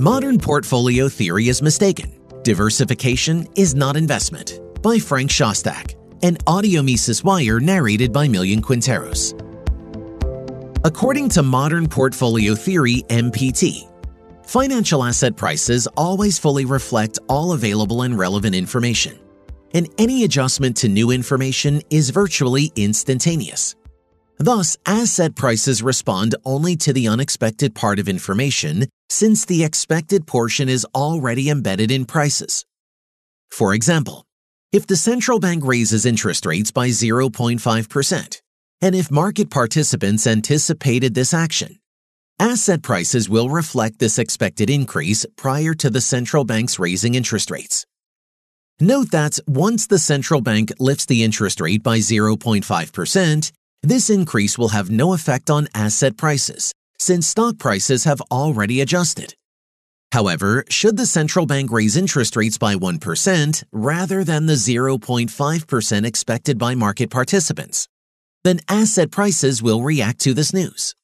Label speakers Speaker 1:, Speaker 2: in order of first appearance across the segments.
Speaker 1: Modern portfolio theory is mistaken. Diversification is not investment. By Frank Shostak, an audio Mises Wire narrated by Millian Quinteros. According to modern portfolio theory MPT, financial asset prices always fully reflect all available and relevant information, and any adjustment to new information is virtually instantaneous. Thus, asset prices respond only to the unexpected part of information since the expected portion is already embedded in prices. For example, if the central bank raises interest rates by 0.5%, and if market participants anticipated this action, asset prices will reflect this expected increase prior to the central bank's raising interest rates. Note that once the central bank lifts the interest rate by 0.5%, this increase will have no effect on asset prices, since stock prices have already adjusted. However, should the central bank raise interest rates by 1% rather than the 0.5% expected by market participants, then asset prices will react to this news.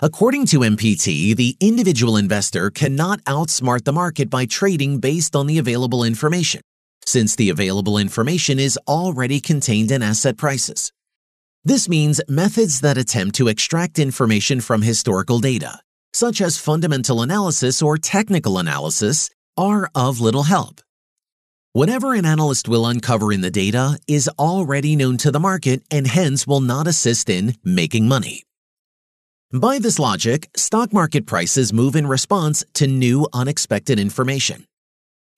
Speaker 1: According to MPT, the individual investor cannot outsmart the market by trading based on the available information, since the available information is already contained in asset prices. This means methods that attempt to extract information from historical data, such as fundamental analysis or technical analysis, are of little help. Whatever an analyst will uncover in the data is already known to the market and hence will not assist in making money. By this logic, stock market prices move in response to new unexpected information.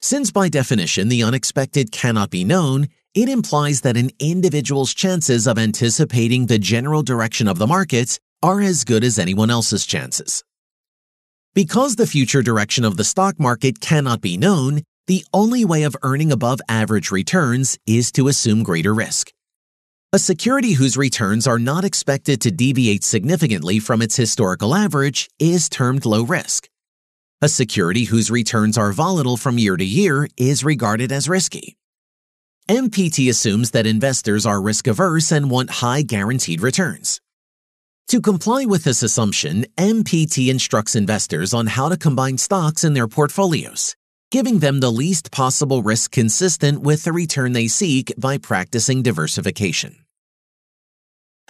Speaker 1: Since by definition the unexpected cannot be known, it implies that an individual's chances of anticipating the general direction of the markets are as good as anyone else's chances. Because the future direction of the stock market cannot be known, the only way of earning above average returns is to assume greater risk. A security whose returns are not expected to deviate significantly from its historical average is termed low risk. A security whose returns are volatile from year to year is regarded as risky. MPT assumes that investors are risk averse and want high guaranteed returns. To comply with this assumption, MPT instructs investors on how to combine stocks in their portfolios giving them the least possible risk consistent with the return they seek by practicing diversification.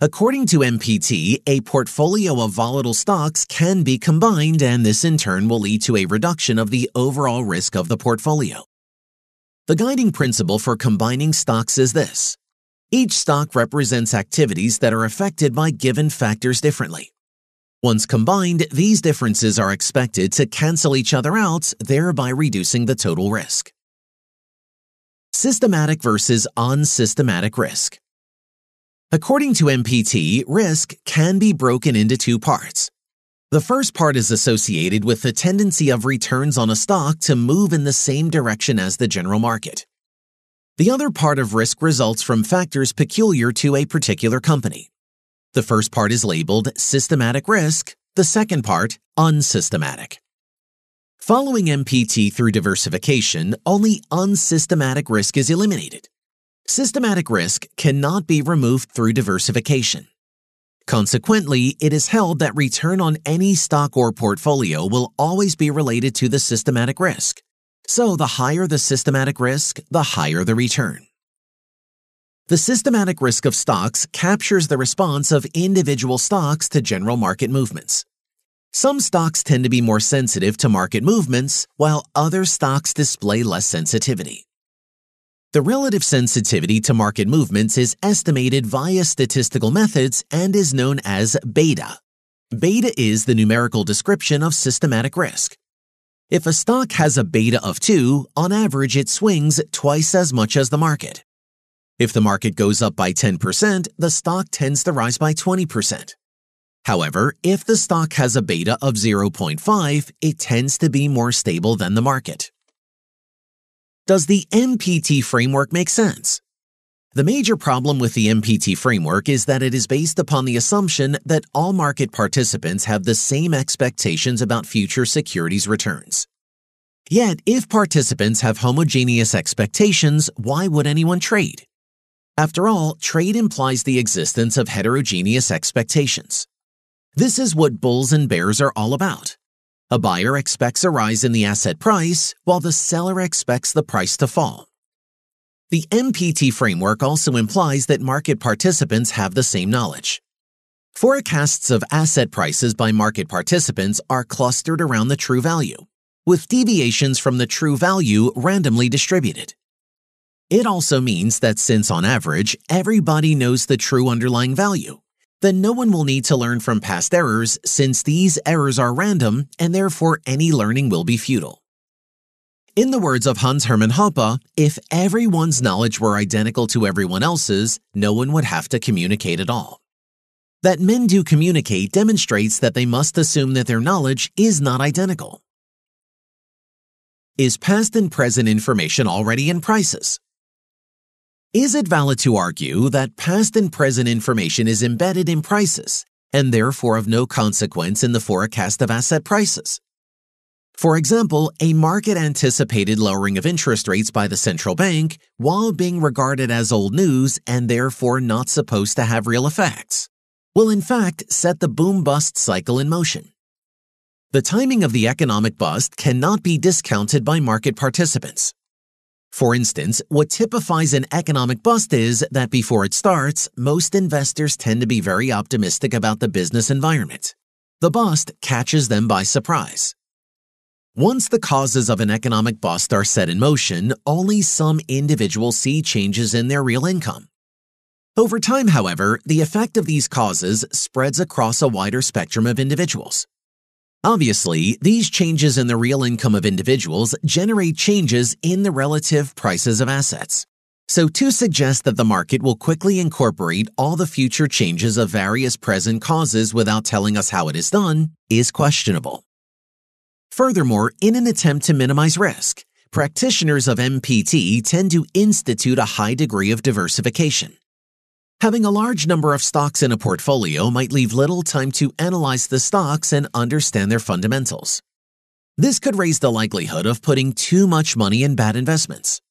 Speaker 1: According to MPT, a portfolio of volatile stocks can be combined, and this in turn will lead to a reduction of the overall risk of the portfolio. The guiding principle for combining stocks is this each stock represents activities that are affected by given factors differently. Once combined, these differences are expected to cancel each other out, thereby reducing the total risk. Systematic versus unsystematic risk. According to MPT, risk can be broken into two parts. The first part is associated with the tendency of returns on a stock to move in the same direction as the general market. The other part of risk results from factors peculiar to a particular company. The first part is labeled systematic risk, the second part unsystematic. Following MPT through diversification, only unsystematic risk is eliminated. Systematic risk cannot be removed through diversification. Consequently, it is held that return on any stock or portfolio will always be related to the systematic risk. So the higher the systematic risk, the higher the return. The systematic risk of stocks captures the response of individual stocks to general market movements. Some stocks tend to be more sensitive to market movements, while other stocks display less sensitivity. The relative sensitivity to market movements is estimated via statistical methods and is known as beta. Beta is the numerical description of systematic risk. If a stock has a beta of 2, on average it swings twice as much as the market. If the market goes up by 10%, the stock tends to rise by 20%. However, if the stock has a beta of 0.5, it tends to be more stable than the market. Does the MPT framework make sense? The major problem with the MPT framework is that it is based upon the assumption that all market participants have the same expectations about future securities returns. Yet, if participants have homogeneous expectations, why would anyone trade? After all, trade implies the existence of heterogeneous expectations. This is what bulls and bears are all about. A buyer expects a rise in the asset price, while the seller expects the price to fall. The MPT framework also implies that market participants have the same knowledge. Forecasts of asset prices by market participants are clustered around the true value, with deviations from the true value randomly distributed. It also means that since on average everybody knows the true underlying value, then no one will need to learn from past errors since these errors are random and therefore any learning will be futile. In the words of Hans Hermann Hoppe, if everyone's knowledge were identical to everyone else's, no one would have to communicate at all. That men do communicate demonstrates that they must assume that their knowledge is not identical. Is past and present information already in prices? Is it valid to argue that past and present information is embedded in prices and therefore of no consequence in the forecast of asset prices? For example, a market anticipated lowering of interest rates by the central bank while being regarded as old news and therefore not supposed to have real effects will in fact set the boom bust cycle in motion. The timing of the economic bust cannot be discounted by market participants. For instance, what typifies an economic bust is that before it starts, most investors tend to be very optimistic about the business environment. The bust catches them by surprise. Once the causes of an economic bust are set in motion, only some individuals see changes in their real income. Over time, however, the effect of these causes spreads across a wider spectrum of individuals. Obviously, these changes in the real income of individuals generate changes in the relative prices of assets. So to suggest that the market will quickly incorporate all the future changes of various present causes without telling us how it is done is questionable. Furthermore, in an attempt to minimize risk, practitioners of MPT tend to institute a high degree of diversification. Having a large number of stocks in a portfolio might leave little time to analyze the stocks and understand their fundamentals. This could raise the likelihood of putting too much money in bad investments.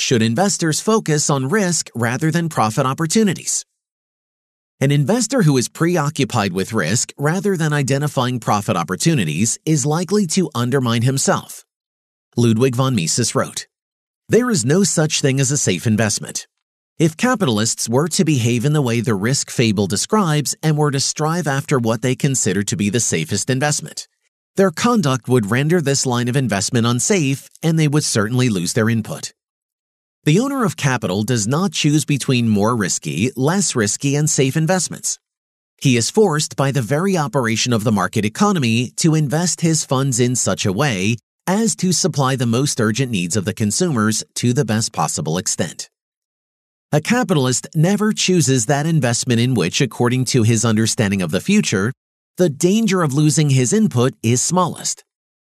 Speaker 1: Should investors focus on risk rather than profit opportunities? An investor who is preoccupied with risk rather than identifying profit opportunities is likely to undermine himself. Ludwig von Mises wrote, There is no such thing as a safe investment. If capitalists were to behave in the way the risk fable describes and were to strive after what they consider to be the safest investment, their conduct would render this line of investment unsafe and they would certainly lose their input. The owner of capital does not choose between more risky, less risky, and safe investments. He is forced by the very operation of the market economy to invest his funds in such a way as to supply the most urgent needs of the consumers to the best possible extent. A capitalist never chooses that investment in which, according to his understanding of the future, the danger of losing his input is smallest.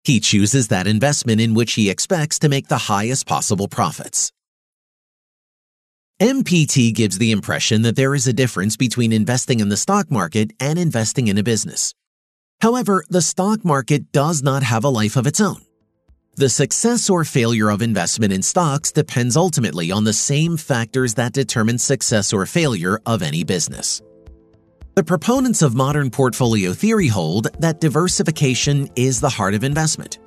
Speaker 1: He chooses that investment in which he expects to make the highest possible profits. MPT gives the impression that there is a difference between investing in the stock market and investing in a business. However, the stock market does not have a life of its own. The success or failure of investment in stocks depends ultimately on the same factors that determine success or failure of any business. The proponents of modern portfolio theory hold that diversification is the heart of investment.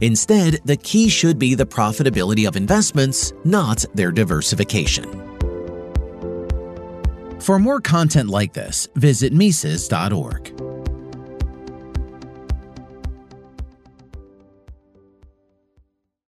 Speaker 1: Instead, the key should be the profitability of investments, not their diversification.
Speaker 2: For more content like this, visit Mises.org.